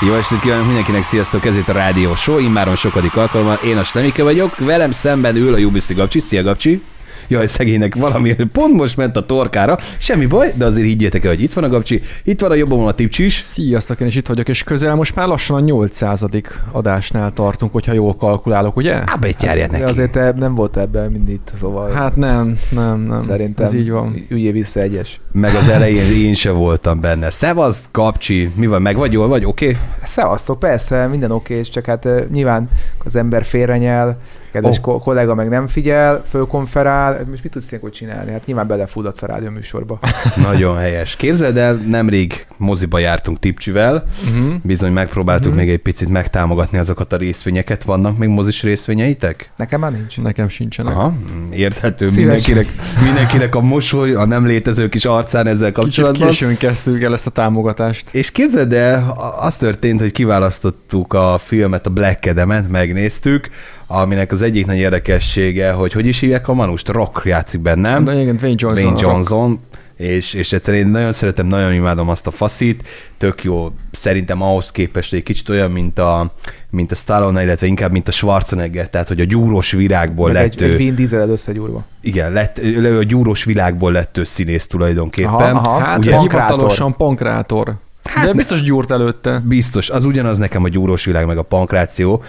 Jó estét kívánok mindenkinek, sziasztok, ez itt a Rádió Show, immáron sokadik alkalommal, én a Slemike vagyok, velem szemben ül a Jubiszi Gabcsi, szia Gabcsi! Jaj, szegénynek valami pont most ment a torkára, semmi baj, de azért higgyétek el, hogy itt van a Gabcsi, itt van a jobbomon a Tipcsi is. Sziasztok, én is itt vagyok, és közel most már lassan a 800. adásnál tartunk, hogyha jól kalkulálok, ugye? Hát betyárját neki. Azért te nem volt ebben mindig, szóval Hát nem, nem, nem. szerintem Ez így van. üljél vissza egyes. Meg az elején én se voltam benne. Szevasz, Gabcsi, mi van, meg vagy, jól vagy, oké? Okay? Szevasztok, persze, minden oké, és csak hát nyilván az ember félrenyel, kedves oh. kollega meg nem figyel, fölkonferál, most mit tudsz ilyenkor csinálni? Hát nyilván belefulladsz a rádió műsorba. Nagyon helyes. Képzeld el, nemrég moziba jártunk Tipcsivel, Uh-huh. bizony megpróbáltuk még egy picit megtámogatni azokat a részvényeket. Vannak még mozis részvényeitek? Nekem már nincs. Nekem sincsenek. Aha, mm, érthető Szívesen. mindenkinek, mindenkinek a mosoly, a nem létező kis arcán ezzel Kicsit kapcsolatban. későn kezdtük el ezt a támogatást. És képzeld el, az történt, hogy kiválasztottuk a filmet, a Black Adam-et, megnéztük, aminek az egyik nagy érdekessége, hogy hogy is hívják a manust? Rock játszik bennem. De igen, Dwayne Johnson. Wayne Johnson, és, és egyszerűen én nagyon szeretem, nagyon imádom azt a faszit, tök jó, szerintem ahhoz képest egy kicsit olyan, mint a, mint a Stallone, illetve inkább, mint a Schwarzenegger, tehát, hogy a gyúros virágból Meg lett egy, ő, egy Vin Diesel összegyúrva. igen, lett, ő a gyúros világból lett ő színész tulajdonképpen. Aha, aha. Hát Ugye- pankrátor. hivatalosan pankrátor. Hát De biztos gyúrt előtte. Biztos, az ugyanaz nekem a gyúrós világ, meg a pankráció.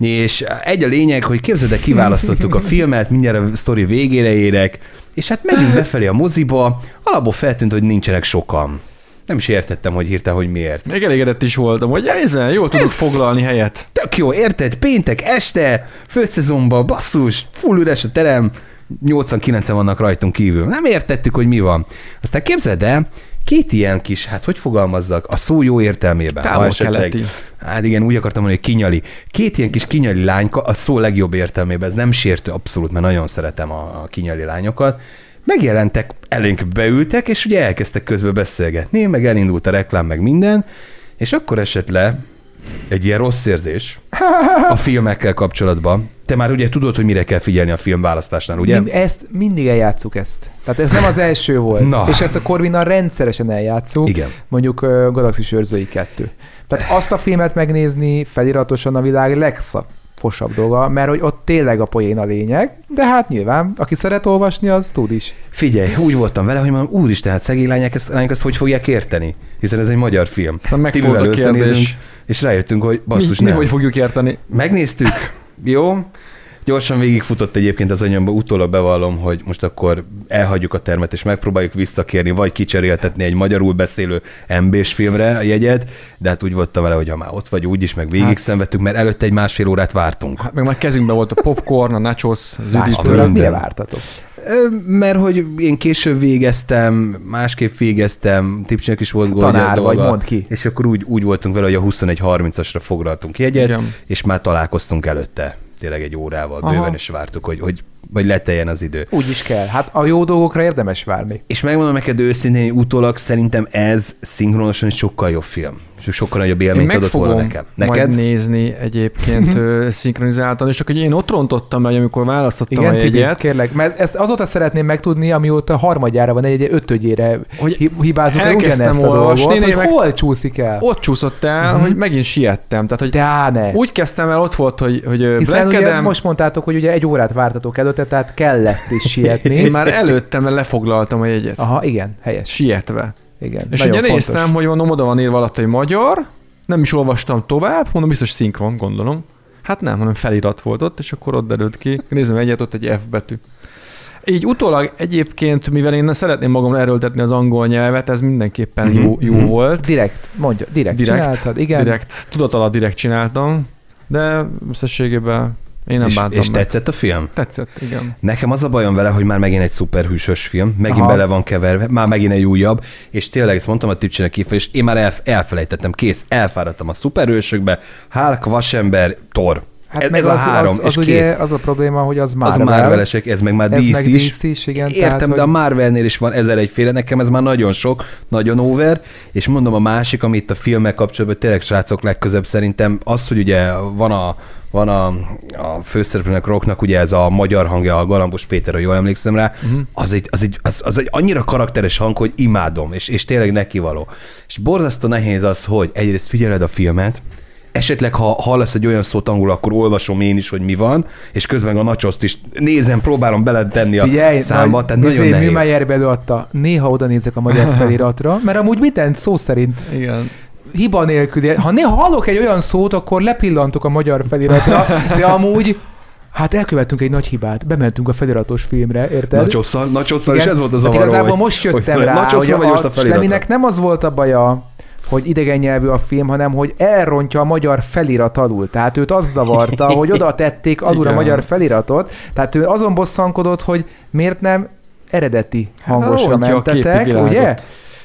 És egy a lényeg, hogy képzeld el, kiválasztottuk a filmet, mindjárt a sztori végére érek, és hát megyünk befelé a moziba, alapból feltűnt, hogy nincsenek sokan. Nem is értettem, hogy hirtelen, hogy miért. Még elégedett is voltam, hogy ezen jól tudok Ez- foglalni helyet. Tök jó, érted? Péntek este, főszezonban, basszus, full üres a terem, 89-en vannak rajtunk kívül. Nem értettük, hogy mi van. Aztán képzeld el, két ilyen kis, hát hogy fogalmazzak, a szó jó értelmében. ha Távol-keleti. Hát igen, úgy akartam mondani, hogy kinyali. Két ilyen kis kinyali lányka, a szó legjobb értelmében, ez nem sértő abszolút, mert nagyon szeretem a, a kinyali lányokat. Megjelentek, elénk beültek, és ugye elkezdtek közben beszélgetni, meg elindult a reklám, meg minden, és akkor esett le egy ilyen rossz érzés a filmekkel kapcsolatban. Te már ugye tudod, hogy mire kell figyelni a filmválasztásnál, ugye? Mi ezt mindig eljátszuk ezt. Tehát ez nem az első volt. Na. És ezt a Corvinnal rendszeresen eljátszuk. Igen. Mondjuk uh, Galaxis őrzői 2. Tehát azt a filmet megnézni feliratosan a világ legszafosabb dolga, mert hogy ott tényleg a poén a lényeg, de hát nyilván, aki szeret olvasni, az tud is. Figyelj, úgy voltam vele, hogy mondom, úristen, hát szegény lányok ezt, lányok ezt hogy fogják érteni? Hiszen ez egy magyar film. Aztán a összenézünk, kérdés. És rájöttünk, hogy basszus, mi, mi nem. hogy fogjuk érteni? Megnéztük, jó? Gyorsan végigfutott egyébként az anyamba, utólag bevallom, hogy most akkor elhagyjuk a termet, és megpróbáljuk visszakérni, vagy kicseréltetni egy magyarul beszélő MB-s filmre a jegyet, de hát úgy voltam vele, hogy ha már ott vagy, úgyis meg végig Hát- szenvedtük, mert előtte egy másfél órát vártunk. Hát meg már kezünkben volt a popcorn, a nachos, az Más üdítő. tőlem, minden. mire vártatok? Mert hogy én később végeztem, másképp végeztem, Tipcsinek is volt gólja Tanár vagy, mondd ki. És akkor úgy, úgy voltunk vele, hogy a 21.30-asra foglaltunk jegyet, Igen. és már találkoztunk előtte, tényleg egy órával Aha. bőven, és vártuk, hogy, hogy vagy leteljen az idő. Úgy is kell. Hát a jó dolgokra érdemes várni. És megmondom neked őszintén, hogy utólag szerintem ez szinkronosan egy sokkal jobb film. Sokkal nagyobb Én élményt adott volna nekem. majd Neked? nézni egyébként ö, szinkronizáltan, és csak hogy én ott rontottam meg, amikor választottam Igen, a Tibi, jegyet, kérlek, mert ezt azóta szeretném megtudni, amióta harmadjára van egy, ötödjére, Hogy hogy hi- hibázunk el ugyanezt a olvasni, dolgot, hogy meg- hol csúszik el. ott csúszott el, Mhm. hogy megint siettem. Tehát, hogy De á, ne. úgy kezdtem el, ott volt, hogy, hogy Hiszen ugye most mondtátok, hogy ugye egy órát vártatok előtte, tehát kellett is sietni. én már előttem lefoglaltam a jegyet. Aha, igen, helyes. Sietve. Igen, És ugye fontos. néztem, hogy mondom, oda van írva alatt, hogy magyar, nem is olvastam tovább, mondom, biztos szinkron, gondolom. Hát nem, hanem felirat volt ott, és akkor ott derült ki. Nézem egyet, ott egy F betű. Így utólag egyébként, mivel én szeretném magam erőltetni az angol nyelvet, ez mindenképpen Mhm, jó, jó mhm. volt. Direkt, mondja, direkt, Direkt, csináltad, igen. Direkt, tudat alatt direkt csináltam, de összességében én nem és, bántam és meg. tetszett a film? Tetszett, igen. Nekem az a bajom vele, hogy már megint egy szuperhűsös film, megint Aha. bele van keverve, már megint egy újabb, és tényleg ezt mondtam a Tipcsének kifel, és én már elf- elfelejtettem, kész, elfáradtam a szuperhősökbe, Hulk, Vasember, Thor. Hát ez, ez az, a három, az, az, és ugye, kész. az a probléma, hogy az Az Marvel. a Marvelesek, ez meg már ez DC meg is. DC is, igen. Értem, tehát, de a hogy- Marvelnél is van ezer egyféle, nekem ez már nagyon sok, nagyon over, és mondom a másik, amit a filmek kapcsolatban, tényleg srácok legközebb szerintem az, hogy ugye van a van a, a főszereplőnek, Rocknak, ugye ez a magyar hangja, a Galambos Péter, ha jól emlékszem rá, uh-huh. az, egy, az, egy, az, az egy annyira karakteres hang, hogy imádom, és, és tényleg nekivaló. És borzasztó nehéz az, hogy egyrészt figyeled a filmet, esetleg ha hallasz egy olyan szót angol, akkor olvasom én is, hogy mi van, és közben a nacsoszt is nézem, próbálom beletenni a Figyelj, számba, tehát nagyon nehéz. Műmeyer belőadta. Néha oda nézek a magyar feliratra, mert amúgy mindent szó szerint Igen. hiba nélkül. Ha néha hallok egy olyan szót, akkor lepillantok a magyar feliratra, de amúgy Hát elkövettünk egy nagy hibát, bementünk a feliratos filmre, érted? Nacsosszal, nacsosszal, és ez volt az Hát zavaró. Igazából hogy- most jöttem hogy rá, hogy vagy most a a? Sleminek nem az volt a baja, hogy idegen nyelvű a film, hanem hogy elrontja a magyar felirat alul. Tehát őt az zavarta, hogy oda tették alul a magyar feliratot. Tehát ő azon bosszankodott, hogy miért nem eredeti hangosra rontja a képi mentetek, ugye?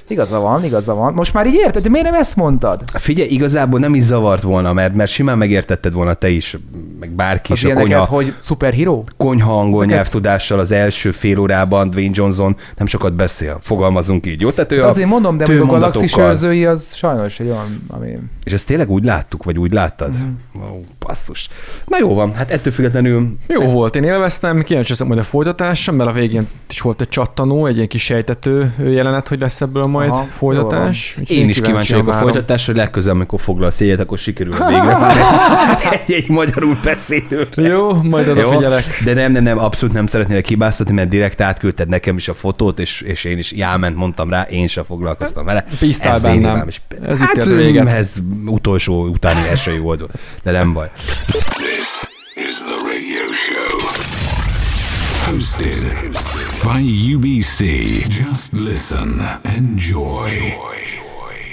Igaza van, igaza van. Most már így érted, de miért nem ezt mondtad? Figyelj, igazából nem is zavart volna, mert, mert simán megértetted volna te is, meg bárki Az is a konyha, hogy szuperhíró? konyha angol Ezeket- nyelvtudással az első fél órában Dwayne Johnson nem sokat beszél, fogalmazunk így, jó? Tehát ő De a azért mondom, de a galaxis őrzői az sajnos egy olyan, ami... És ezt tényleg úgy láttuk, vagy úgy láttad? Mhm. Ó, basszus. Na jó van, hát ettől függetlenül Jó volt, én élveztem, kíváncsi leszek majd a folytatásra, mert a végén is volt egy csattanó, egy ilyen kis sejtető jelenet, hogy lesz ebből majd Aha, folytatás. Én is kíváncsi vagyok a folytatásra, hogy legközelebb, amikor foglalsz egyet, akkor sikerül végre már egy, egy, magyarul beszélő. Jó, majd oda figyelek. De nem, nem, nem, abszolút nem szeretnélek hibáztatni, mert direkt átküldted nekem is a fotót, és, és én is jáment mondtam rá, én sem foglalkoztam vele. Bíztál Ez én bennem. hibám is. Ez itt hát, véget. ez utolsó utáni esői volt, de nem baj. By UBC. Just listen. Enjoy.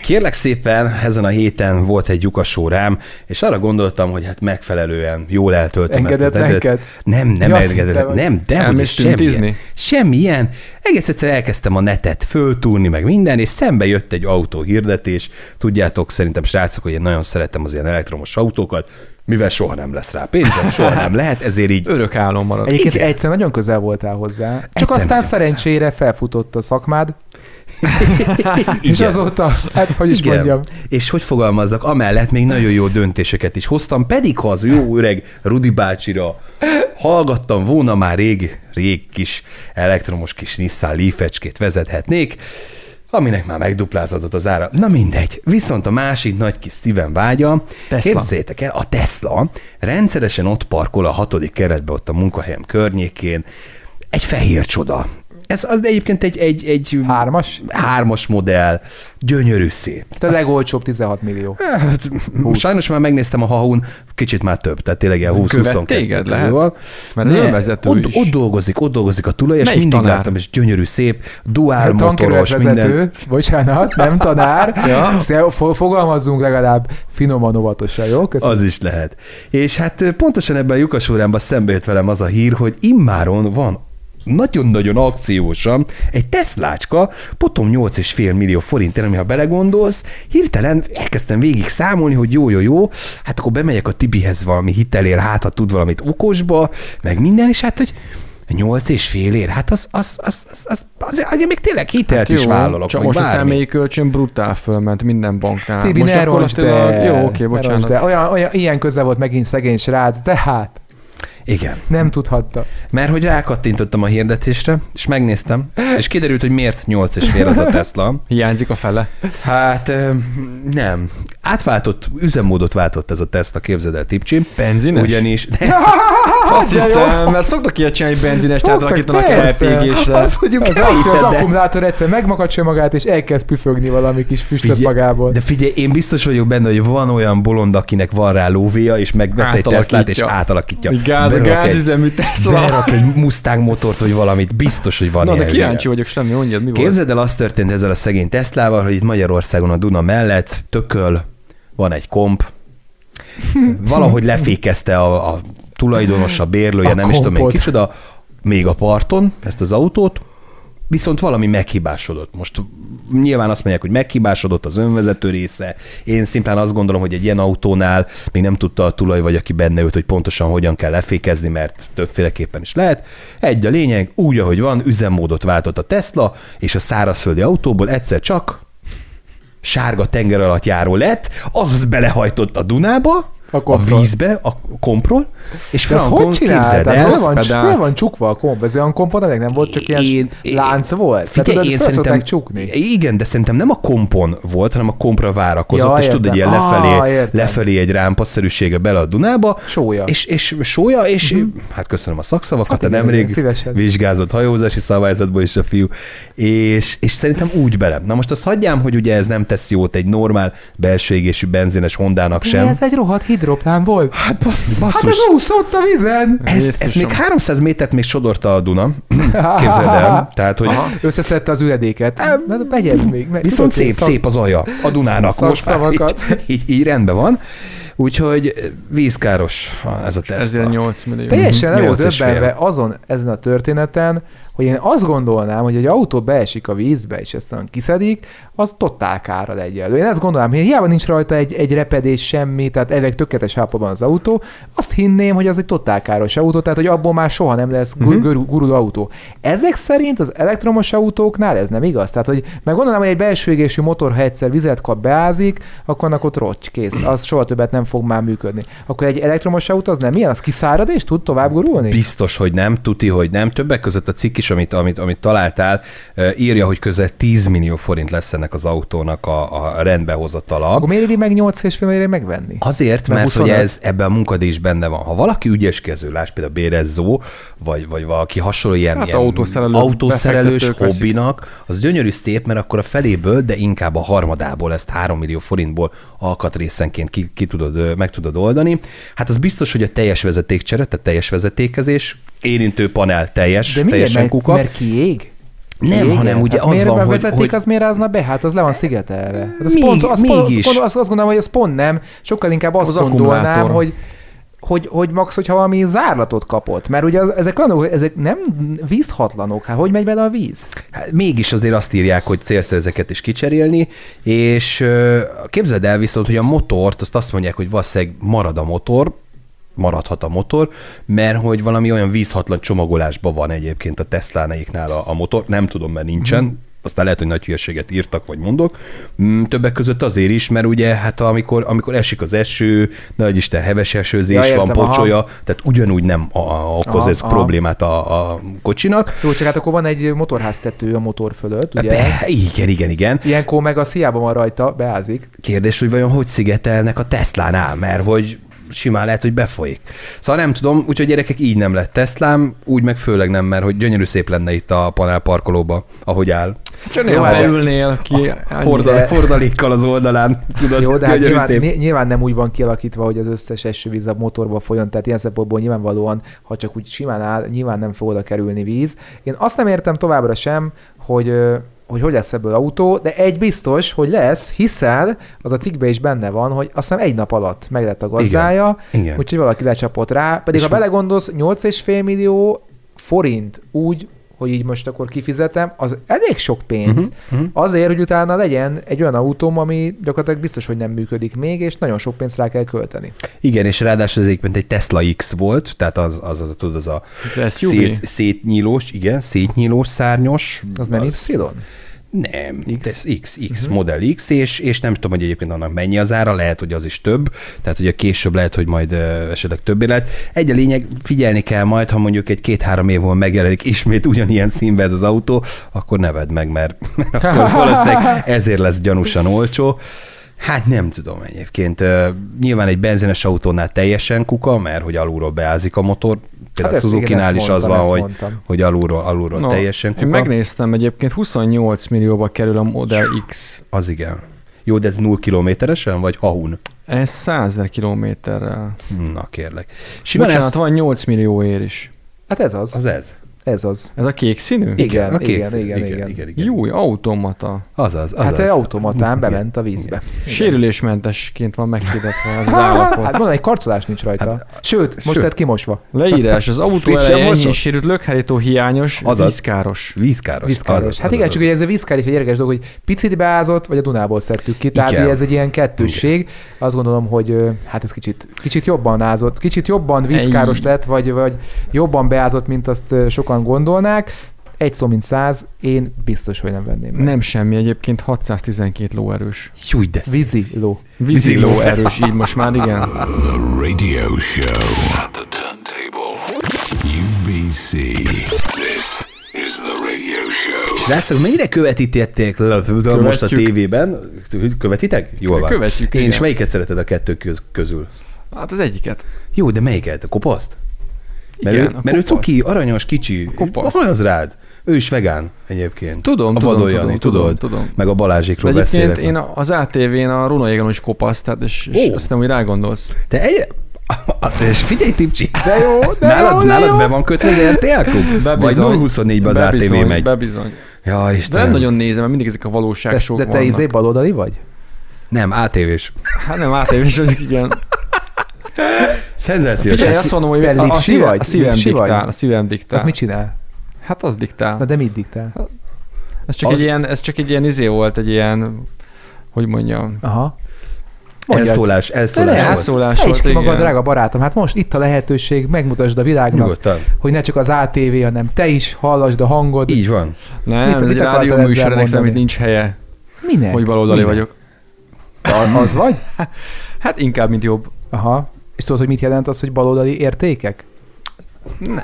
Kérlek szépen, ezen a héten volt egy lyukas órám, és arra gondoltam, hogy hát megfelelően jól eltöltöm ezt Engedetlenkedsz? időt. Nem, nem hogy- nem, de hogy semmilyen, tüntizni? semmilyen. Egész egyszer elkezdtem a netet föltúrni, meg minden, és szembe jött egy autó hirdetés. Tudjátok, szerintem srácok, hogy én nagyon szeretem az ilyen elektromos autókat, mivel soha nem lesz rá pénzem, soha nem lehet, ezért így Örök álom marad. Egyébként Igen. egyszer nagyon közel voltál hozzá. Csak Egyszer aztán szerencsére felfutott a szakmád, és azóta, hát hogy is Igen. mondjam, És hogy fogalmazzak, amellett még nagyon jó döntéseket is hoztam, pedig ha az jó öreg Rudi bácsira hallgattam volna, már rég, rég kis elektromos kis Nissan Leaf-ecskét vezethetnék, aminek már megduplázódott az ára. Na mindegy. Viszont a másik nagy kis szívem vágya, Tesla. képzeljétek el, a Tesla rendszeresen ott parkol a hatodik keretbe, ott a munkahelyem környékén, egy fehér csoda. Ez az egyébként egy, egy, egy hármas, hármas modell, gyönyörű szép. te a legolcsóbb 16 millió. Hát, sajnos már megnéztem a hahun, kicsit már több, tehát tényleg ilyen 20 Követ 22 téged lehet? millióval. Mert Ne, önvezető ott, is. ott dolgozik, ott dolgozik a tulaj, és mindig tanár? láttam, és gyönyörű szép, duál motoros, minden. bocsánat, nem tanár. Ja. Fogalmazzunk legalább finoman, óvatosan, jó? Köszönöm. Az is lehet. És hát pontosan ebben a lyukas órámban szembe jött velem az a hír, hogy immáron van nagyon-nagyon akciósan egy Teslácska, potom 8,5 millió forintért, ami ha belegondolsz, hirtelen elkezdtem végig számolni, hogy jó, jó, jó, hát akkor bemegyek a Tibihez valami hitelér, hát ha tud valamit okosba, meg minden, és hát, hogy 8 és fél ér, hát az, az, az, az, az, az, az, még tényleg hitelt hát is vállalok, csak most a bármi. személyi kölcsön brutál fölment minden banknál. Tibi, most ne roncsd gyakorlatilag- el, Jó, oké, roncsd bocsánat. el. Olyan, olyan, ilyen közel volt megint szegény srác, de hát Igen. nem tudhatta. Mert hogy rákattintottam a hirdetésre, és megnéztem, és kiderült, hogy miért 8 és fél az a Tesla. Hiányzik a fele. Hát nem. Átváltott, üzemmódot váltott ez a Tesla, képzeld el, Tipcsi. Benzines? Ugyanis... Azt hittem, mert szoktak ilyet csinálni, hogy benzinest átalakítanak. LPG-sre. Az mondjuk Az, az, hogy az akkumulátor egyszer megmakacsolja magát, és elkezd püfögni valami kis füstöt Figyelj, magából. De figyelj, én biztos vagyok benne, hogy van olyan bolond, akinek van rá lóvéja, és megvesz egy Teslát, és Átalakítja. átalakítja. Gáz, a gázüzemű Tesla. Berak egy Mustang motort, vagy valamit, biztos, hogy van Na, de kíváncsi vagyok, semmi, mondjad, mi volt? Képzeld el, az történt ezzel a szegény Teslával, hogy itt Magyarországon a Duna mellett tököl, van egy komp, valahogy lefékezte a, a tulajdonos, a bérlője, A nem is tudom én kompot. kicsoda, még a parton ezt az autót, viszont valami meghibásodott. Most nyilván azt mondják, hogy meghibásodott az önvezető része. Én szimplán azt gondolom, hogy egy ilyen autónál még nem tudta a tulaj, vagy aki benne ült, hogy pontosan hogyan kell lefékezni, mert többféleképpen is lehet. Egy a lényeg, úgy, ahogy van, üzemmódot váltott a Tesla, és a szárazföldi autóból egyszer csak sárga tenger alatt járó lett, azaz belehajtott a Dunába, A a vízbe, a kompról, és frankon hogy képzeld el, Föl van, föl van csukva a komp, ez olyan kompon nem volt, csak ilyen Én- lánc volt. Figyelj, Tehát én szerintem, csukni. igen, de szerintem nem a kompon volt, hanem a kompra várakozott, Ja, és tudod, egy ilyen lefelé, Ah, értem. lefelé egy rámpaszerűsége bele a Dunába. Sója. És, és sója, és hát köszönöm a szakszavakat, Hát igen, nemrég szívesen. vizsgázott hajózási szabályzatból is a fiú, és, és szerintem úgy bele. Na most azt hagyjám, hogy ugye ez nem tesz jót egy normál belső égésű benzines Hondának De sem. ez egy rohadt hidroplán volt. Hát bassz, Hát basszus. ez úszott a vízen. Ez, ez Jézusom. még 300 métert még sodorta a Duna. Képzeld el. Tehát, hogy Összeszedte az üledéket. Na, de begyez még. Viszont szép, szép az alja a Dunának. Most már így, így, így rendben van. Úgyhogy vízkáros ez a Tesla. Ezért 8 millió. Teljesen Mhm. el és fél. döbbenve azon ezen a történeten, hogy én azt gondolnám, hogy egy autó beesik a vízbe, és ezt olyan kiszedik, az totál kárral egyelő. Én ezt gondolnám, hogy hiába nincs rajta egy, egy repedés, semmi, tehát elveg tökéletes állapotban az autó, azt hinném, hogy az egy totál káros autó, tehát hogy abból már soha nem lesz gur- Mhm. uh-huh. guruló autó. Ezek szerint az elektromos autóknál ez nem igaz. Tehát, hogy meg gondolnám, hogy egy belső égésű motor, ha egyszer vizet kap, beázik, akkor annak ott rotty, kész. Az soha többet nem fog már működni. Akkor egy elektromos autó az nem ilyen, az kiszárad és tud tovább gurulni? Biztos, hogy nem, tuti, hogy nem. Többek között a cikk is, amit, amit, amit találtál, írja, hogy közel 10 millió forint lesz ennek az autónak a, a rendbehozatala. Akkor miért éri meg 8 és fél millióért megvenni? Azért, Meg mert hogy 25. ez ebben a munkadíj is benne van. Ha valaki ügyeskező, láss például Bérezzó, vagy, vagy valaki hasonló ilyen, Hát ilyen autószerelő, autószerelős veszik. hobbinak, az gyönyörű szép, mert akkor a feléből, de inkább a harmadából ezt 3 millió forintból alkatrészenként ki, ki tudod, ö, meg tudod oldani. Hát az biztos, hogy a teljes vezetékcsere, tehát teljes vezetékezés, érintő panel teljes, De miért? teljesen Mert, kuka. mert kiég? Nem, Kiég? hanem ugye hát az miért van, hogy- vezeték hogy- az miért rázna be? Hát az le van szigetelve. Hát az Még- pont, az pont, mégis. az, pont, azt, azt gondolom, hogy az pont nem. Sokkal inkább azt Az gondolnám, akkumulátor. hogy hogy, hogy max, hogyha valami zárlatot kapott. Mert ugye az, ezek, olyanok, ezek nem vízhatlanok. Hát hogy megy bele a víz? Hát mégis azért azt írják, hogy célszerű ezeket is kicserélni, és képzeld el viszont, hogy a motort, azt azt mondják, hogy valószínűleg marad a motor, maradhat a motor, mert hogy valami olyan vízhatlan csomagolásban van egyébként a Tesla-néknál a, a motor, nem tudom, mert nincsen, Mhm. Aztán lehet, hogy nagy hülyeséget írtak, vagy mondok. Mm, Többek között azért is, mert ugye hát amikor, amikor esik az eső, nagy Isten heves esőzés, Ja, értem, van aha. pocsolya, tehát ugyanúgy nem a, a, okoz Aha, ez aha. problémát a, a kocsinak. Jó, csak hát akkor van egy motorháztető a motor fölött, ugye? Be, igen, igen, igen. Ilyenkor meg az hiába van rajta, beázik. Kérdés, hogy vajon hogy szigetelnek a Teslánál, mert hogy simán lehet, hogy befolyik. Szóval nem tudom, úgyhogy gyerekek így nem lett Teslám, úgy meg főleg nem, mert hogy gyönyörű szép lenne itt a panel parkolóba, ahogy áll. Csak Jó, néha hát- beülnél ki. Hordal, hordalékkal az oldalán, tudod, Jó, de hát nyilván, szép. ny- nyilván nem úgy van kialakítva, hogy az összes esővíz a motorba folyjon, tehát ilyen szempontból nyilvánvalóan, ha csak úgy simán áll, nyilván nem fog oda kerülni víz. Én azt nem értem továbbra sem, hogy hogy hogy lesz ebből autó, de egy biztos, hogy lesz, hiszen az a cikkben is benne van, hogy azt hiszem egy nap alatt meg lett a gazdája, Igen. úgyhogy valaki lecsapott rá. Pedig És ha belegondolsz, 8,5 millió forint úgy, hogy így most akkor kifizetem, az elég sok pénz. Mhm. Azért, hogy utána legyen egy olyan autóm, ami gyakorlatilag biztos, hogy nem működik még, és nagyon sok pénzt rá kell költeni. Igen, és ráadásul ez egyébként egy Tesla X volt, tehát az, az, az, tudod, az a Az szét, szétnyílós, igen, szétnyílós szárnyos. Az nem Y? Nem, X. X, X, X uh-huh. Model X, és, és nem tudom, hogy egyébként annak mennyi az ára, lehet, hogy az is több, tehát ugye később lehet, hogy majd esetleg többé lehet. Egy a lényeg, figyelni kell majd, ha mondjuk egy két-három év múlva megjelenik ismét ugyanilyen színbe ez az autó, akkor neved meg, mert, mert akkor valószínűleg ezért lesz gyanúsan olcsó. Hát nem tudom egyébként. Nyilván egy benzines autónál teljesen kuka, mert hogy alulról beázik a motor. Például Hát a Suzuki-nál is az van, hogy, mondtam. hogy alulról, alulról No, teljesen kuka. Én megnéztem egyébként, 28 millióba kerül a Model X. Az igen. Jó, de ez 0 kilométeresen, vagy ahun? Ez 100 ezer kilométerrel. Na, kérlek. Simán Bocsánat, ezt... van 8 millió ér is. Hát ez az. Az ez. Ez az. Ez a kék színű? Igen, a kék igen, szín. igen, igen, igen. igen, igen. Jó, automata. Azaz, azaz. Hát egy automatán Igen. bement a vízbe. Sérülésmentesként van meghirdetve ez az állapot. Hát mondom, egy karcolás nincs rajta. Hát, Sőt, most sőt. tett kimosva. Leírás, az autó eleje enyhén sérült, lökhárító hiányos, Azaz. vízkáros. Vízkáros. Vízkáros. azaz, hát azaz, igen, csak azaz. hogy ez a vízkáros egy érdekes dolog, hogy picit beázott, vagy a Dunából szedtük ki. Tehát Igen. ez egy ilyen kettősség. Azt gondolom, hogy hát ez kicsit, kicsit jobban ázott, kicsit jobban vízkáros lett, vagy, vagy jobban beázott, mint azt ö, sokan gondolnák. egy szó mint száz, én biztos, hogy nem venném meg. Nem semmi egyébként, 612 lóerős. Júj, de szép. Vízi ló. Vízi lóerős, így most már igen. The radio show. At the turntable. UBC. This is the radio show. Srácok, mennyire követítették most a tévében? Követitek? Jól van. Követjük, Én is melyiket szereted a kettő köz- közül? Hát az egyiket. Jó, de melyiket? A kopaszt? Mert, Igen, ő, mert ő cuki, aranyos, kicsi. Hajaz rád. Ő is vegán egyébként. Tudom, a tudom, Vadon tudom, Jani, tudom, tudod? tudom. Meg a De egyébként beszélek. én az ATV-n a Runa Jégon is kopasz, tehát és, és Ó. azt nem, hogy rágondolsz. Te egy... És figyelj, Tipcsi, De jó, de nálad, jó, de nálad jó. be van kötve az RTL klub? Vagy 024-ben az ATV bebizony, megy? Bebizony. Ja, De Istenem. nem nagyon nézem, mert mindig ezek a De, valóságsok de te vannak. izé baloldali vagy? Nem, ATV-s. Hát nem ATV-s vagyok, igen. Szenzációs. Figyelj, azt mondom, hogy a, a, vagy? a szívem Lipsi vagy? diktál, a szívem diktál. Az mit csinál? Hát az diktál. Na de mit diktál? Ez csak, Az- egy ilyen, ez csak egy ilyen izé volt, egy ilyen, hogy mondjam, Aha. Mondjad. Elszólás, De ne, elszólás. hát volt. elszólás volt, ki magad, drága barátom, hát most itt a lehetőség, megmutasd a világnak, Nyugodtan. hogy ne csak az ATV, hanem te is hallasd a hangod. Így van. Nem, Mit- ez mit egy rádió műsor, mondani? számít nincs helye, Minek? hogy baloldali Minek? vagyok. A- Az vagy? Hát inkább, mint jobb. Aha. És tudod, hogy mit jelent az, hogy baloldali értékek? Nem.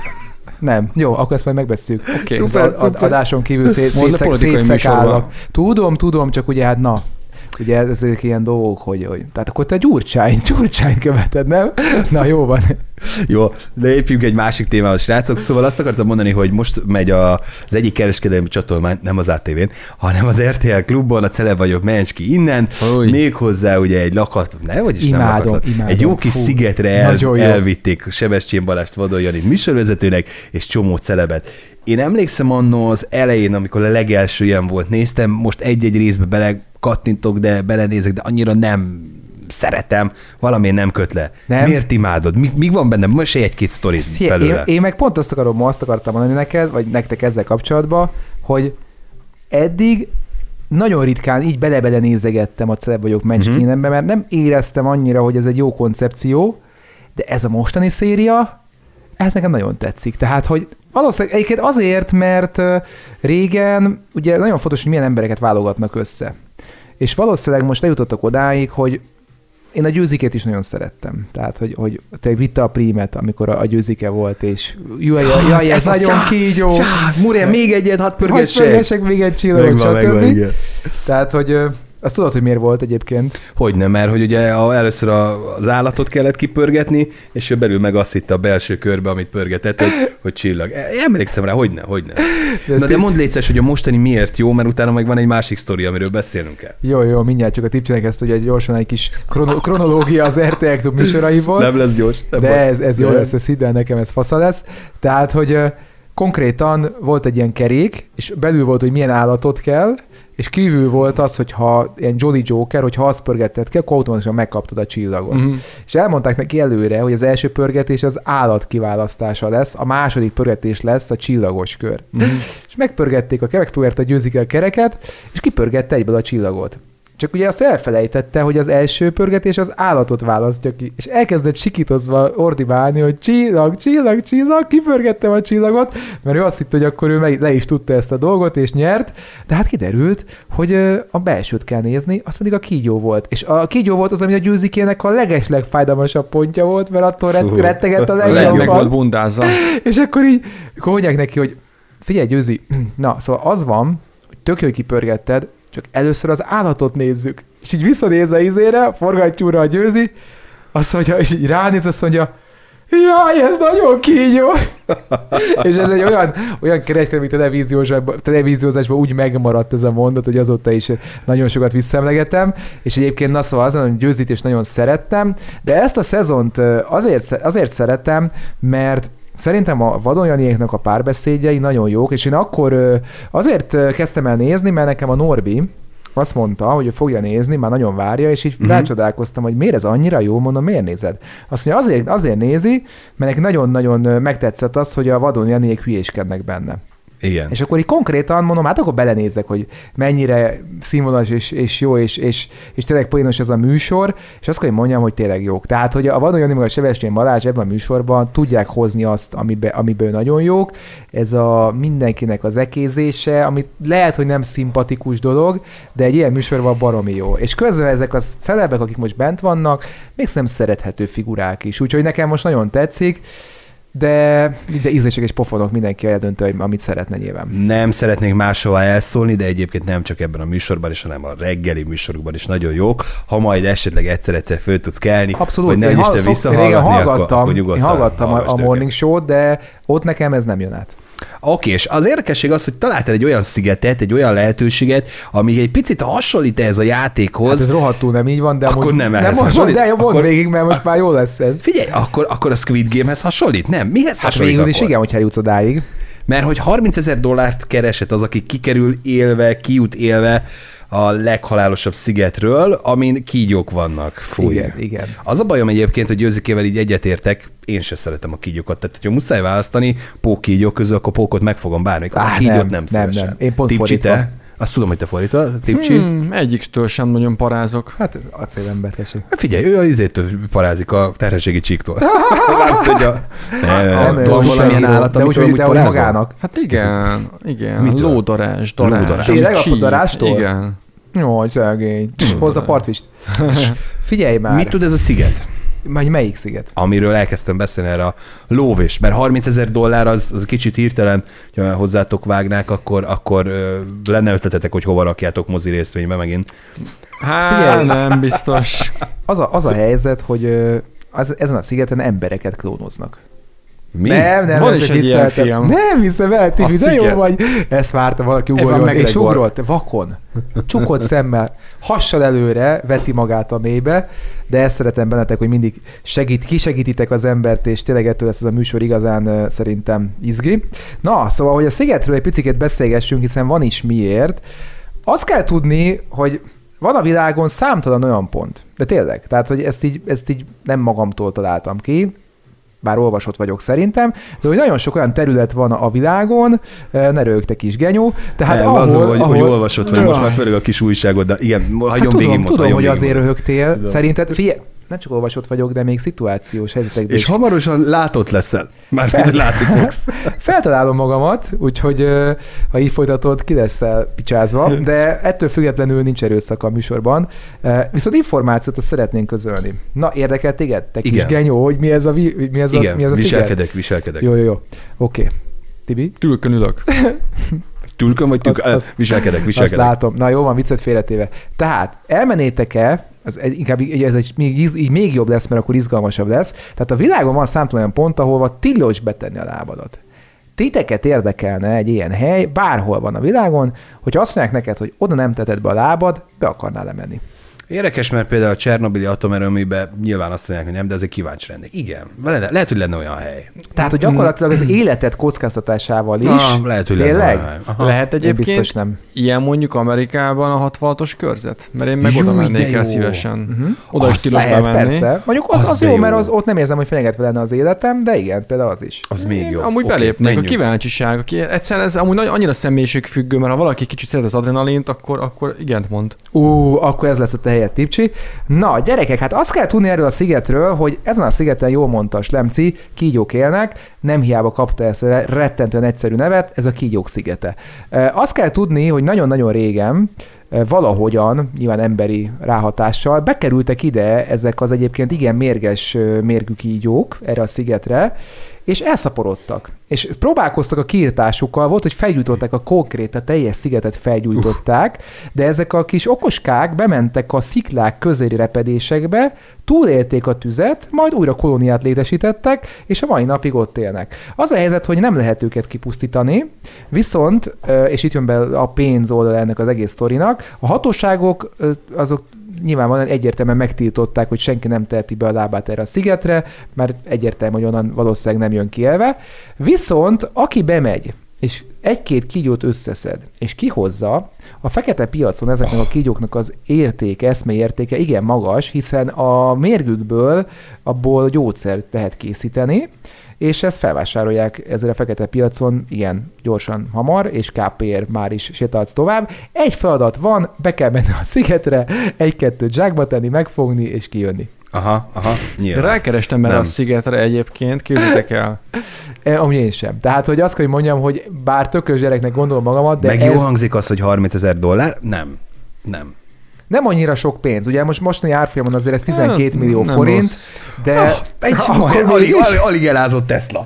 Nem. Jó, akkor ezt majd megbeszéljük. Oké. Az ad- ad- adáson kívül szét, szétszek, szétszekálnak. műsorban. Tudom, tudom, csak ugye hát na, ugye ezek ilyen dolgok, hogy, hogy tehát akkor te gyurcsány, gyurcsány követed, nem? Na jó van. Jó, lépjünk egy másik témához, srácok. Szóval azt akartam mondani, hogy most megy a, az egyik kereskedelmi csatornán, nem az ATV-n, hanem az RTL klubban, a Cele vagyok, menj ki innen, Új. még hozzá ugye egy lakat, ne, vagyis nem Imádom, lakatlan, imádom. egy jó kis Fú, szigetre el, jó. elvitték Sebestyén Balást Vadon Janit műsorvezetőnek, és csomó celebet. Én emlékszem annó az elején, amikor a legelső ilyen volt, néztem, most egy-egy részbe bele kattintok, de belenézek, de annyira nem szeretem, valami nem köt le. Nem? Miért imádod? Mi, mi van benne? Most egy-két sztorit Figyelj, belőle. én, én, meg pont azt akarom, azt akartam mondani neked, vagy nektek ezzel kapcsolatban, hogy eddig nagyon ritkán így bele-bele nézegettem a Celeb vagyok Mencskénembe, Mhm. mert nem éreztem annyira, hogy ez egy jó koncepció, de ez a mostani széria, ez nekem nagyon tetszik. Tehát, hogy valószínűleg egyébként azért, mert régen ugye nagyon fontos, hogy milyen embereket válogatnak össze. És valószínűleg most eljutottak odáig, hogy én a győzikét is nagyon szerettem. Tehát, hogy, hogy te vitte a prímet, amikor a, a győzike volt, és jaj, jaj, jaj ez, ez nagyon já, kígyó. Já, Muré, még egyet, hadd pörgessek. pörgessek még egy csillagot, Megvan, megvan, stb. igen. Tehát, hogy azt tudod, hogy miért volt egyébként? Hogy nem, mert hogy ugye először az állatot kellett kipörgetni, és ő belül meg azt hitte a belső körbe, amit pörgetett, hogy, hogy csillag. E- Emlékszem rá, hogy ne, hogy ne. ez Na de mondd légy szíves, hogy a mostani miért jó, mert utána meg van egy másik sztori, amiről beszélnünk kell. Jó, jó, mindjárt csak a tipcsének ezt ugye gyorsan egy kis krono- kronológia az RTL Klub műsoraiból. lesz gyors. De ez, ez jó lesz, ez hidd el nekem, ez fasza lesz. Tehát, hogy konkrétan volt egy ilyen kerék, és belül volt, hogy milyen állatot kell, és kívül volt az, hogy ha ilyen Jolly Joker, hogyha azt pörgetted ki, akkor automatikusan megkaptad a csillagot. Mhm. És elmondták neki előre, hogy az első pörgetés az állat kiválasztása lesz, a második pörgetés lesz a csillagos kör. Mhm. És megpörgették a megpörgette a győzike a kereket, és kipörgette egyből a csillagot. Csak ugye azt elfelejtette, hogy az első pörgetés az állatot választja ki, és elkezdett sikítozva ordibálni, hogy csillag, csillag, csillag, kipörgettem a csillagot, mert ő azt hitte, hogy akkor ő le is tudta ezt a dolgot, és nyert, de hát kiderült, hogy a belsőt kell nézni, az pedig a kígyó volt. És a kígyó volt az, ami a győzikének a leges legfájdalmasabb pontja volt, mert attól Fú. ret- rettegett a A leg meg volt legjobban. bundázza. És akkor így, akkor mondják neki, hogy figyelj, Győzi, na, szóval az van, hogy tök jó, hogy kipörgetted, csak először az állatot nézzük. És így visszanéz a izére, forgattyúra a Győzi, azt mondja, és így ránéz, azt mondja, Jaj, ez nagyon kígyó! és ez egy olyan, olyan kereskedelmi televíziózásban, televíziózásban úgy megmaradt ez a mondat, hogy azóta is nagyon sokat visszaemlegetem, és egyébként na szóval azon, hogy győzít és nagyon szerettem, de ezt a szezont azért, azért szeretem, mert Szerintem a Vadon Janiéknak a párbeszédjei nagyon jók, és én akkor azért kezdtem el nézni, mert nekem a Norbi azt mondta, hogy ő fogja nézni, már nagyon várja, és így uh-huh. rácsodálkoztam, hogy miért ez annyira jó, mondom, miért nézed? Azt mondja, azért, azért nézi, mert neki nagyon-nagyon megtetszett az, hogy a Vadon Janiék hülyéskednek benne. Igen. És akkor így konkrétan mondom, hát akkor belenézek, hogy mennyire színvonalas és, és jó, és, és, és tényleg poénos ez a műsor, és azt kell, hogy mondjam, hogy tényleg jók. Tehát, hogy a Jani meg a Sebestyén Balázs ebben a műsorban tudják hozni azt, amiben, amiből nagyon jók. Ez a mindenkinek az ekézése, amit lehet, hogy nem szimpatikus dolog, de egy ilyen műsorban baromi jó. És közben ezek a celebek, akik most bent vannak, még szerethető figurák is. Úgyhogy nekem most nagyon tetszik de minden ízlések és pofonok mindenki eldöntő, hogy amit szeretne nyilván. Nem szeretnék máshova elszólni, de egyébként nem csak ebben a műsorban is, hanem a reggeli műsorokban is nagyon jók. Ha majd esetleg egyszer-egyszer föl tudsz kelni, Abszolút. hogy ne Én hall- szok- visszahallgatni, régen akkor, hallgattam, akkor én nyugodtan hallgattam a, a őket. Morning Show-t, de ott nekem ez nem jön át. Oké, és az érdekesség az, hogy találtál egy olyan szigetet, egy olyan lehetőséget, ami egy picit hasonlít ez a játékhoz. Hát ez rohadtul nem így van, de Akkor nem nem ehhez most, hasonlít? De mondd Akkor- végig, mert most már jó lesz ez. Figyelj, akkor, akkor a Squid Gamehez hasonlít? Nem? Mihez Hát hasonlít végül is igen, hogyha eljutsz odáig. Mert hogy 30 ezer dollárt keresett az, aki kikerül élve, kijut élve a leghalálosabb szigetről, amin kígyók vannak. Fúj. Igen, igen. Az a bajom egyébként, hogy Győzikével így egyetértek, én se szeretem a kígyókat. Tehát, hogyha muszáj választani pók kígyók közül, akkor pókot megfogom bármikor. A Á, kígyót nem, nem, nem, szívesen. nem. Én pont Tipcsi, te? Azt tudom, hogy te fordítva. Tipcsi. Hmm. Hmm, egyiktől sem nagyon parázok. Hát acélember, tessék. Hát figyelj, ő a izétől parázik a terhességi csíktól. Nem tudja. Van ez valamilyen állat, de úgy, amitől hogy magának. Hát igen, igen. Mitől? Lódarás, darás. Lódarás. Tényleg a darástól? Igen. Jaj, szegény. Hozza partvist. Figyelj már. Mit tud ez a sziget? Majd melyik sziget? amiről elkezdtem beszélni erre a lóvés, mert 30 ezer dollár az, az kicsit hirtelen, ha hozzátok vágnák, akkor, akkor ö, lenne ötletetek, hogy hova rakjátok mozi részvénybe megint. Hát Figyelj. nem biztos. Az a, az a helyzet, hogy ö, az, ezen a szigeten embereket klónoznak. Mi? Nem, nem, Van nem, is egy ilyen film. Nem hiszem el, Tibi, de jó vagy. Ezt várta valaki ugorjon, és ugrolt, vakon, csukott szemmel, hassal előre, veti magát a mélybe, de ezt szeretem bennetek, hogy mindig segít, kisegítitek az embert, és tényleg ettől lesz ez a műsor igazán szerintem izgi. Na, szóval, hogy a szigetről egy picit beszélgessünk, hiszen van is miért. Azt kell tudni, hogy van a világon számtalan olyan pont, de tényleg, tehát, hogy ezt így, ezt így nem magamtól találtam ki, bár olvasott vagyok szerintem, de hogy nagyon sok olyan terület van a világon, eh, ne rögtek kis genyó, tehát nem, ahol, azon, hogy, ahol, hogy olvasott vagy, most már főleg a kis újságod, de igen, hagyom Hát végig tudom, tudom, hogy azért röhögtél. Szerinted, figyelj, nem csak olvasott vagyok, de még szituációs helyzetekben És is hamarosan látott leszel. Már Fel- látni fogsz. feltalálom magamat, úgyhogy ha így folytatod, ki leszel picsázva, de ettől függetlenül nincs erőszak a műsorban. Viszont információt azt szeretnénk közölni. Na, érdekel téged? Te kis Igen. genyó, hogy mi ez a, vi- mi ez Igen, az, mi ez a sziget? viselkedek, viselkedek. Jó, jó, jó. Oké. Okay. Tibi? Tülkön ülök. Tülkön vagy tülkön? Azt- azt- viselkedek, Azt viselkedek. látom. Na jó, van, viccet félretéve. Tehát elmenétek-e, ez egy- inkább ez egy, még, így még jobb lesz, mert akkor izgalmasabb lesz. Tehát a világon van számtalan olyan pont, ahova tilos betenni a lábadat. Titeket érdekelne egy ilyen hely, bárhol van a világon, hogyha azt mondják neked, hogy oda nem teted be a lábad, be akarnál lemenni. Érdekes, mert például a Csernobili atomerőműben nyilván azt mondják, hogy nem, de azért kíváncsi lennék. Igen, le, lehet, hogy lenne olyan hely. Tehát, hogy gyakorlatilag az életed kockáztatásával is. Ah, lehet, hogy lenne Tényleg? olyan hely. Lehet Én egyébként biztos nem. ilyen mondjuk Amerikában a 66-os körzet? Mert én meg oda Júj, de mennék jó. el szívesen. Uh-huh. Oda is Azt tilos Lehet, persze. Mondjuk az, Az az, jó, jó. mert az, ott nem érzem, hogy fenyegetve lenne az életem, de igen, például az is. Az még jobb. Amúgy Oké, belépnek, a menjünk. kíváncsiság. Aki, egyszerűen ez amúgy nagy, annyira személyiségfüggő, mert ha valaki kicsit szeret az adrenalint, akkor, akkor igent mond. Ú, akkor ez lesz a te helyed, Tipcsi. Na, gyerekek, hát azt kell tudni erről a szigetről, hogy ezen a szigeten jól mondta Slemci, kígyók élnek, nem hiába kapta ezt rettentően egyszerű nevet, ez a kígyók szigete. Azt kell tudni, hogy nagyon-nagyon régen valahogyan, nyilván emberi ráhatással, bekerültek ide ezek az egyébként igen mérges mérgű kígyók erre a szigetre, és elszaporodtak. És próbálkoztak a kiirtásukkal, volt, hogy felgyújtották a konkrét, a teljes szigetet felgyújtották, de ezek a kis okoskák bementek a sziklák közeli repedésekbe, túlélték a tüzet, majd újra kolóniát létesítettek, és a mai napig ott élnek. Az a helyzet, hogy nem lehet őket kipusztítani, viszont, és itt jön be a pénz oldal ennek az egész sztorinak, a hatóságok azok nyilvánvalóan egyértelműen megtiltották, hogy senki nem teheti be a lábát erre a szigetre, mert egyértelmű, hogy onnan valószínűleg nem jön ki élve. Viszont aki bemegy, és egy-két kígyót összeszed, és kihozza, a fekete piacon ezeknek a kígyóknak az értéke, eszmeértéke igen magas, hiszen a mérgükből abból gyógyszert lehet készíteni, és ezt felvásárolják ezzel a fekete piacon igen gyorsan, hamar, és KPR már is sétálsz tovább. Egy feladat van, be kell menni a szigetre, egy-kettőt zsákba tenni, megfogni és kijönni. Aha, aha, nyilván. Rákerestem erre a szigetre egyébként, képzeljétek el. E, amúgy én sem. Tehát, hogy azt kell, hogy mondjam, hogy bár tökös gyereknek gondolom magamat, de Meg jó ez hangzik az, hogy 30 ezer dollár? Nem. Nem. nem annyira sok pénz. Ugye most mostani árfolyamon azért ez 12 Hát, millió nem forint, rossz. de, Oh, egy akkor alig, alig, alig, elázott Tesla.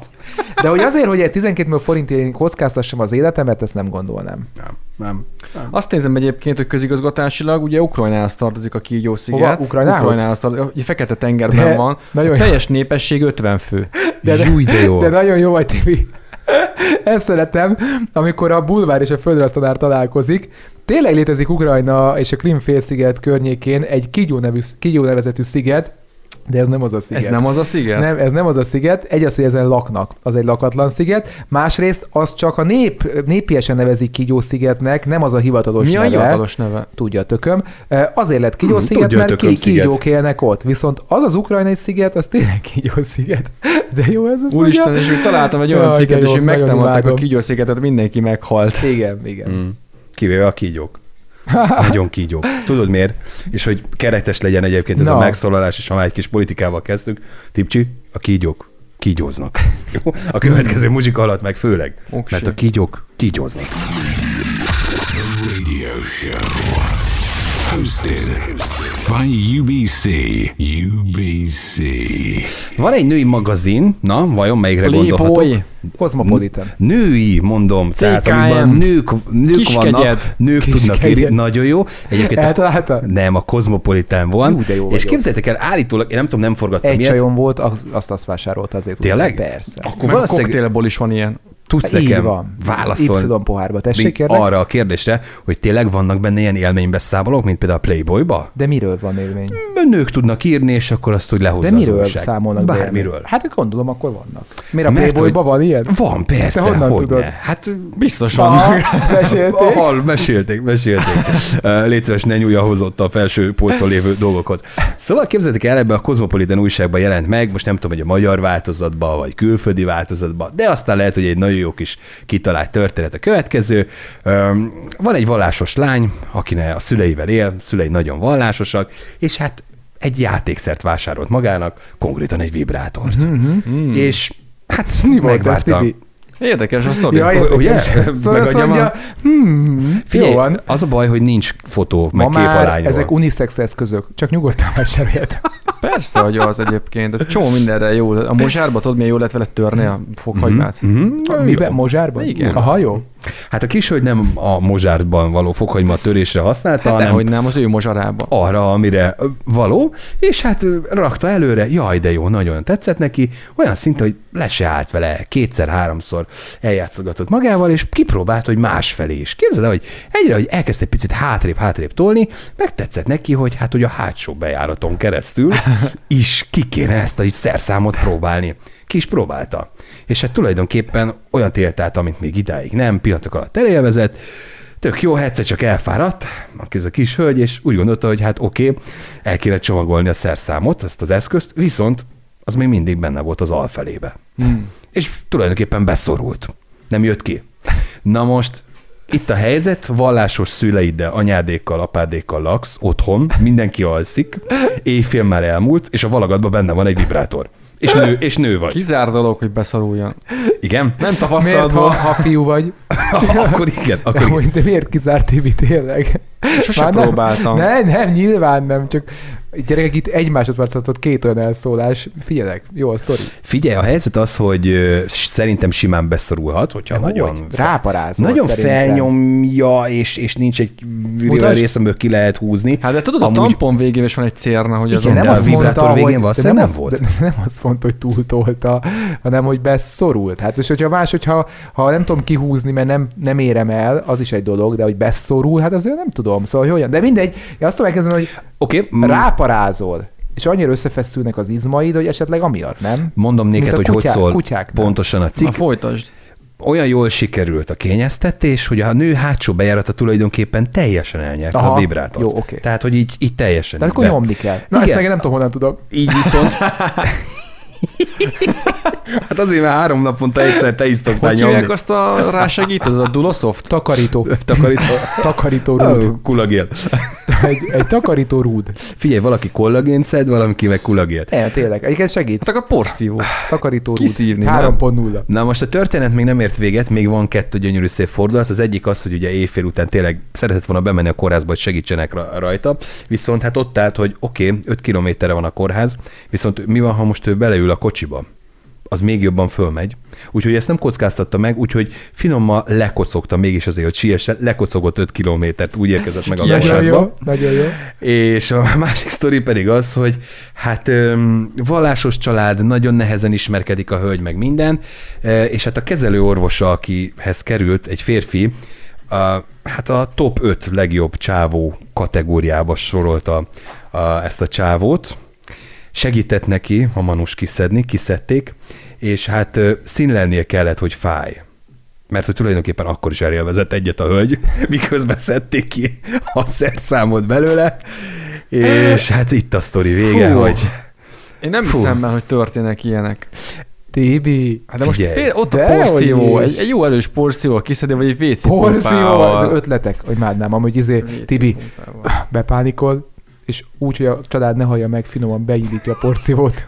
de hogy azért, hogy egy 12 millió forintért én kockáztassam az életemet, ezt nem gondolnám. Nem, nem. Azt nézem egyébként, hogy közigazgatásilag ugye Ukrajnához tartozik a Kígyó sziget. Hova? Ukrajnához? Ukrajnához tartozik. Ugye Fekete tengerben De van. nagyon a jó. teljes népesség 50 fő. De, de, Júj, de jó. de nagyon jó vagy, Tibi. Ezt szeretem, amikor a bulvár és a földrajztanár találkozik. Tényleg létezik Ukrajna és a Krim félsziget környékén egy Kigyó, nevű, Kigyó nevezetű sziget, de ez nem az a sziget. Ez nem az a sziget? Nem, ez nem az a sziget. Egy az, hogy ezen laknak, az egy lakatlan sziget. Másrészt az csak a nép, népiesen nevezik Kigyó szigetnek, nem az a hivatalos Mi a neve. hivatalos neve? Tudja a tököm. Azért lett Kigyó Hmm, sziget, a mert ki, kígyók élnek ott. Viszont az az ukrajnai sziget, az tényleg Kigyó sziget. De jó ez az Úristen, és még találtam egy olyan cikket, és nagyon megtámadták a. Kígyó szigetet, mindenki meghalt. Igen, igen. Mm. Kivéve a kígyók. Nagyon kígyók. Tudod miért? És hogy keretes legyen egyébként ez Na. a megszólalás, és ha már egy kis politikával kezdtük, Tipcsi, a kígyók kígyóznak. A következő muzsika alatt meg főleg. Oksé. Mert a kígyók kígyóznak. Radio show. Hosted by UBC. UBC. Van egy női magazin, na, vajon melyikre gondolhatok? Playboy. Cosmopolitan. Női, mondom, tehát CKM. amiben nők, nők Kiskegyed. vannak, nők Kiskegyed. tudnak írni, nagyon jó. Egyébként a, nem, a Cosmopolitan van. Ú, de jó és képzeljétek el, állítólag, én nem tudom, nem forgattam Egy ilyet. csajom volt, az- azt azt vásárolta azért. Tényleg? Persze. Akkor Meg a valószínűleg koktélból is van ilyen. Tudsz Így nekem van. válaszolni Y pohárba. Tessék, kérlek? arra a kérdésre, hogy tényleg vannak benne ilyen élménybeszámolók, mint például a Playboyba? De miről van élmény? Nők tudnak írni, és akkor azt úgy lehozza De az miről újság. számolnak be Bármiről. élmény? Hát gondolom, akkor vannak. Miért a hogy- van ilyen? Van, persze, Te honnan hogyne. tudod? Hát Biztos Aha, vannak. mesélték. Ahol mesélték, mesélték. Légy szíves, ne nyúlja hozott a felső polcon lévő dolgokhoz. Szóval képzeljétek el, ebben a Cosmopolitan újságban jelent meg, most nem tudom, hogy a magyar változatban, vagy külföldi változatban, de aztán lehet, hogy egy nagyon jó kis kitalált történet a következő. Van egy vallásos lány, akinek a szüleivel él, szülei nagyon vallásosak, és hát egy játékszert vásárolt magának, konkrétan egy vibrátort. Mm-hmm. És hát Mi volt ez, megvárta. Érdekes a sztori. Ja, Ugye? érdekes. Szóval azt a- mondja, hmm, Figyelj, jó van. az a baj, hogy nincs fotó, meg Ma kép a már lányról. ezek unisex eszközök, csak nyugodtan vásárolját. Persze, hogy az egyébként. Ez csomó mindenre jó. A mozsárba tudod, milyen jó lehet vele törni a fokhagymát? Mhm. Miben? Mozsárban? Igen. Aha, jó. Hát a kishölgy nem a mozsárban való fokhagyma törésre használta, Hát hanem nehogy nem, az ő mozsarába. arra, amire való, és hát rakta előre, jaj, de jó, nagyon tetszett neki, olyan szinte, hogy le se állt vele, kétszer-háromszor eljátszogatott magával, és kipróbált, hogy másfelé is. Képzeld el, hogy egyre, hogy elkezdte picit hátrébb-hátrébb tolni, megtetszett neki, hogy hát hogy a hátsó bejáraton keresztül is ki kéne ezt a szerszámot próbálni. Ki is próbálta. És hát tulajdonképpen olyan élt amit még idáig nem, pillanatok alatt elélvezett, Tök jó, egyszer csak elfáradt, ez a kis hölgy, és úgy gondolta, hogy hát oké, okay, el kéne csomagolni a szerszámot, ezt az eszközt, viszont az még mindig benne volt az alfelébe. Hmm. És tulajdonképpen beszorult. Nem jött ki. Na most itt a helyzet, vallásos szüleiddel, anyádékkal, apádékkal laksz otthon, mindenki alszik, éjfél már elmúlt, és a valagadban benne van egy vibrátor. És nő, és nő vagy. Kizár dolog, hogy beszoruljon. Igen? Nem Miért, tapasztalat ha, ha fiú vagy? akkor igen, akkor igen. Amúgy, de miért kizárt Tibi tényleg? Sose Már nem- próbáltam. Nem, nem, nyilván nem, csak gyerekek itt egy másodpercet két olyan elszólás. Figyelek, jó a sztori. Figyelj, a helyzet az, hogy szerintem simán beszorulhat, hogyha De nagyon, hogy? Ráparázol nagyon szerintem. felnyomja, és, és nincs egy olyan rész, amiből ki lehet húzni. Hát de tudod, a Amúgy- tampon végén is van egy cérna, hogy az Igen, a... de a vibrátor végén valószínűleg nem, nem az, volt. De nem azt mondta, hogy túltolta, hanem hogy beszorult. Hát és hogyha más, hogyha ha nem tudom kihúzni, mert nem, nem érem el, az is egy dolog, de hogy beszorul, hát azért nem tudom. Szóval, hogy olyan. De mindegy, én azt tudom elkezdeni, hogy okay, ráparázol, és annyira összefeszülnek az izmaid, hogy esetleg amiatt, nem? mondom néked, hogy kutyák- hogy szól kutyáknak. pontosan a Na, cikk. folytasd. olyan jól sikerült a kényeztetés, hogy a nő hátsó bejárata tulajdonképpen teljesen elnyerte Aha, a vibrátort. jó, oké. Tehát, hogy így, így teljesen. De akkor nyomni kell. Na, Igen. ezt meg nem tudom, honnan tudom. Így viszont... hát azért, mert három naponta egyszer te is szoktál Hogy nyomni. azt a rásegít, az a Dulosoft? Takarító. Takarító. Takarító rúd. Ó, kulagél. Egy, egy takarító rúd. Figyelj, valaki kollagént szed, valaki meg kulagélt. E, tényleg. Egyébként segít. Hát akkor porszívó. Takarító rúd. Kiszívni, nem? 3.0. Na most a történet még nem ért véget, még van kettő gyönyörű szép fordulat. Az egyik az, hogy ugye éjfél után tényleg szeretett volna bemenni a kórházba, hogy segítsenek ra- rajta, viszont hát ott állt, hogy oké, okay, 5 kilométerre van a kórház, viszont mi van, ha most ő beleül a kocsiba? Az még jobban fölmegy. Úgyhogy ezt nem kockáztatta meg, úgyhogy finoman lekocogta mégis azért, hogy siessen, lekocogott 5 kilométert, úgy érkezett meg a jó. Nagyon jó. És a másik sztori pedig az, hogy hát vallásos család, nagyon nehezen ismerkedik a hölgy, meg minden, és hát a kezelő orvosa, akihez került, egy férfi, a, hát a top 5 legjobb csávó kategóriába sorolta a, ezt a csávót, segített neki a manus kiszedni, kiszedték, és hát ö, színlelnie kellett, hogy fáj. Mert hogy tulajdonképpen akkor is elélvezett egyet a hölgy, miközben szedték ki a szerszámot belőle, és hát itt a sztori vége, Hú. hogy Én nem Fú. hiszem el, hogy történnek ilyenek. Tibi. Hát de most Figyelj. ott a Dehogy porszívó, is. egy, egy jó erős porszívó kiszedi, vagy egy WC Porszívó, az ötletek, hogy imádnám, amúgy izé, Tibi, bepánikol, és úgy, hogy a család ne hallja meg, finoman beindítja a porszívót.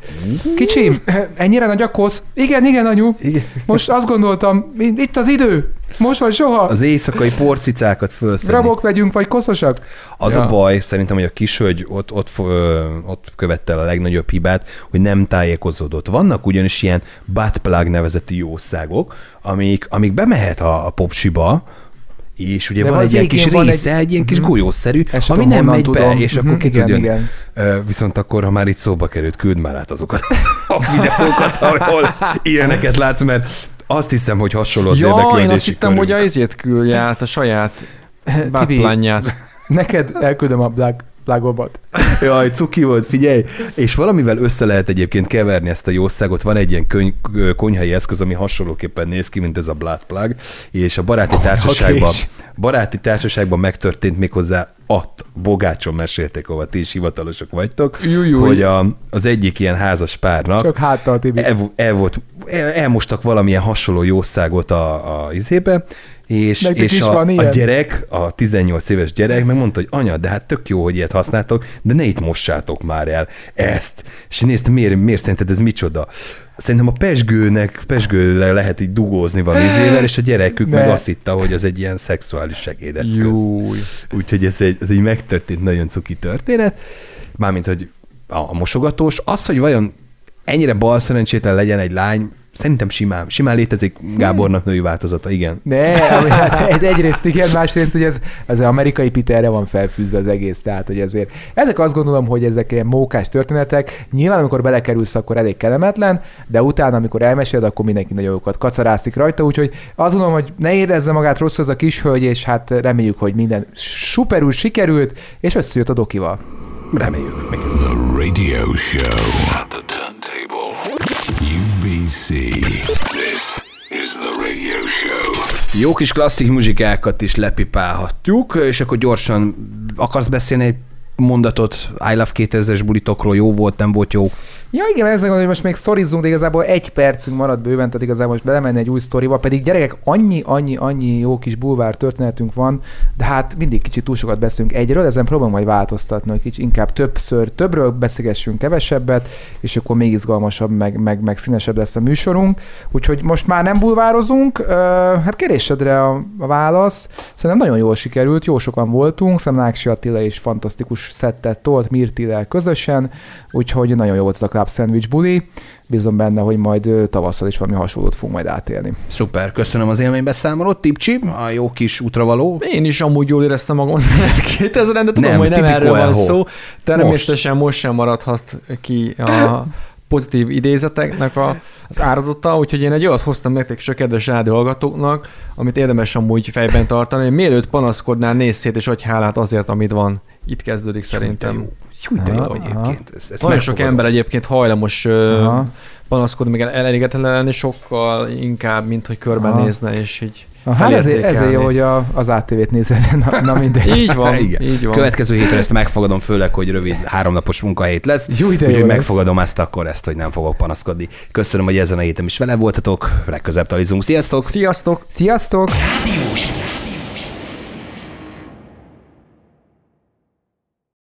Kicsim, ennyire nagy a kosz? Igen, igen, anyu. Igen. Most azt gondoltam, itt az idő. Most vagy soha. az éjszakai porcicákat fölszedni. Rabok legyünk, vagy koszosak? Az Ja. a baj, szerintem, hogy a kishölgy ott, ott, ott követte el a legnagyobb hibát, hogy nem tájékozódott. Vannak ugyanis ilyen butt plug nevezetű jószágok, amik, amik bemehet a, a popsiba, és ugye De van van egy ilyen kis része, egy, ilyen kis Mhm. golyószerű, Ezt sem ami nem megy be, tudom. és akkor Mhm, ki igen, igen. Viszont akkor, ha már itt szóba került, küld már át azokat a videókat, ahol ilyeneket látsz, mert azt hiszem, hogy hasonló az Ja, én azt hittem, hogy a körünk. izét küldje át, a saját Tibi, báplányát. neked elküldöm a blág, blágomat. Jaj, cuki volt, figyelj! És valamivel össze lehet egyébként keverni ezt a jószágot. Van egy ilyen köny- ö, konyhai eszköz, ami hasonlóképpen néz ki, mint ez a blood plug, és a baráti társaságban, is. baráti társaságban megtörtént méghozzá ott Bogácson mesélték, ahol ti is hivatalosok vagytok, Jújjúj. hogy a, az egyik ilyen házas párnak Csak háttal, el, el, volt, el, elmostak valamilyen hasonló jószágot a, a izébe, és, és a, van a gyerek, a 18 éves gyerek megmondta, hogy anya, de hát tök jó, hogy ilyet használtok, de ne itt mossátok már el ezt. És nézd, miért, miért szerinted ez micsoda? Szerintem a pesgőnek, pesgőre lehet így dugózni valami izével, és a gyerekük Ne. meg azt hitte, hogy az egy ilyen szexuális segédeszköz. Júj. Úgyhogy ez egy, ez egy megtörtént nagyon cuki történet. Mármint, hogy a, a mosogatós. Az, hogy vajon ennyire bal szerencsétlen legyen egy lány, szerintem simán, simán létezik Gábornak női változata, igen. Ne, ami hát egy, egyrészt igen, másrészt, hogy ez, ez az amerikai Peterre van felfűzve az egész, tehát hogy ezért. Ezek azt gondolom, hogy ezek ilyen mókás történetek, nyilván amikor belekerülsz, akkor elég kellemetlen, de utána, amikor elmeséled, akkor mindenki nagyon jókat kacarászik rajta, úgyhogy azt gondolom, hogy ne érezze magát rossz az a kis hölgy, és hát reméljük, hogy minden superül sikerült, és összejött a dokival. Reméljük. Meg. The radio show. At the turntable. UBC. This is the radio show. Jó kis klasszik muzsikákat is lepipálhatjuk, és akkor gyorsan akarsz beszélni egy mondatot I Love 2000-es bulitokról, jó volt, nem volt jó? Ja igen, ezzel gondolom, hogy most még sztorizunk, de igazából egy percünk maradt bőven, tehát igazából most belemenni egy új sztoriba, pedig gyerekek, annyi, annyi, annyi jó kis bulvár történetünk van, de hát mindig kicsit túl sokat beszélünk egyről, ezen próbálom majd változtatni, hogy kicsit inkább többször, többről beszélgessünk kevesebbet, és akkor még izgalmasabb, meg, meg, meg színesebb lesz a műsorunk. Úgyhogy most már nem bulvározunk, hát kérésedre a, a válasz. Szerintem nagyon jól sikerült, jó sokan voltunk, Szemláksi Attila is fantasztikus szettet tolt Mirtillel közösen, úgyhogy nagyon jó volt Club Sandwich buli. Bízom benne, hogy majd tavasszal is valami hasonlót fogunk majd átélni. Szuper, köszönöm az élménybeszámolót, Tipcsi, a jó kis útravaló. Én is amúgy jól éreztem magam az 2000 de tudom, Nem, hogy nem erről van szó. Természetesen most sem maradhat ki a pozitív idézeteknek a, az áradata, úgyhogy én egy olyat hoztam nektek és a kedves rádió hallgatóknak, amit érdemes amúgy fejben tartani, hogy mielőtt panaszkodnál, nézz szét és adj hálát azért, amit van. Itt kezdődik szerintem. Hú, de jó Aha, egyébként. Ezt, ezt Nagyon sok ember egyébként hajlamos Aha. panaszkodni, meg elégedetlen lenni, sokkal inkább, mint hogy körbenézne, és így hát ezért, ezért jó, hogy a, az ATV-t nézed, na, na mindegy. Így van, Igen. így van. Következő héten ezt megfogadom, főleg, hogy rövid háromnapos munkahét lesz. Jó, de jó úgyhogy lesz. megfogadom ezt akkor, ezt, hogy nem fogok panaszkodni. Köszönöm, hogy ezen a héten is vele voltatok. Legközebb talizunk. Sziasztok! Sziasztok! Sziasztok! Rádiós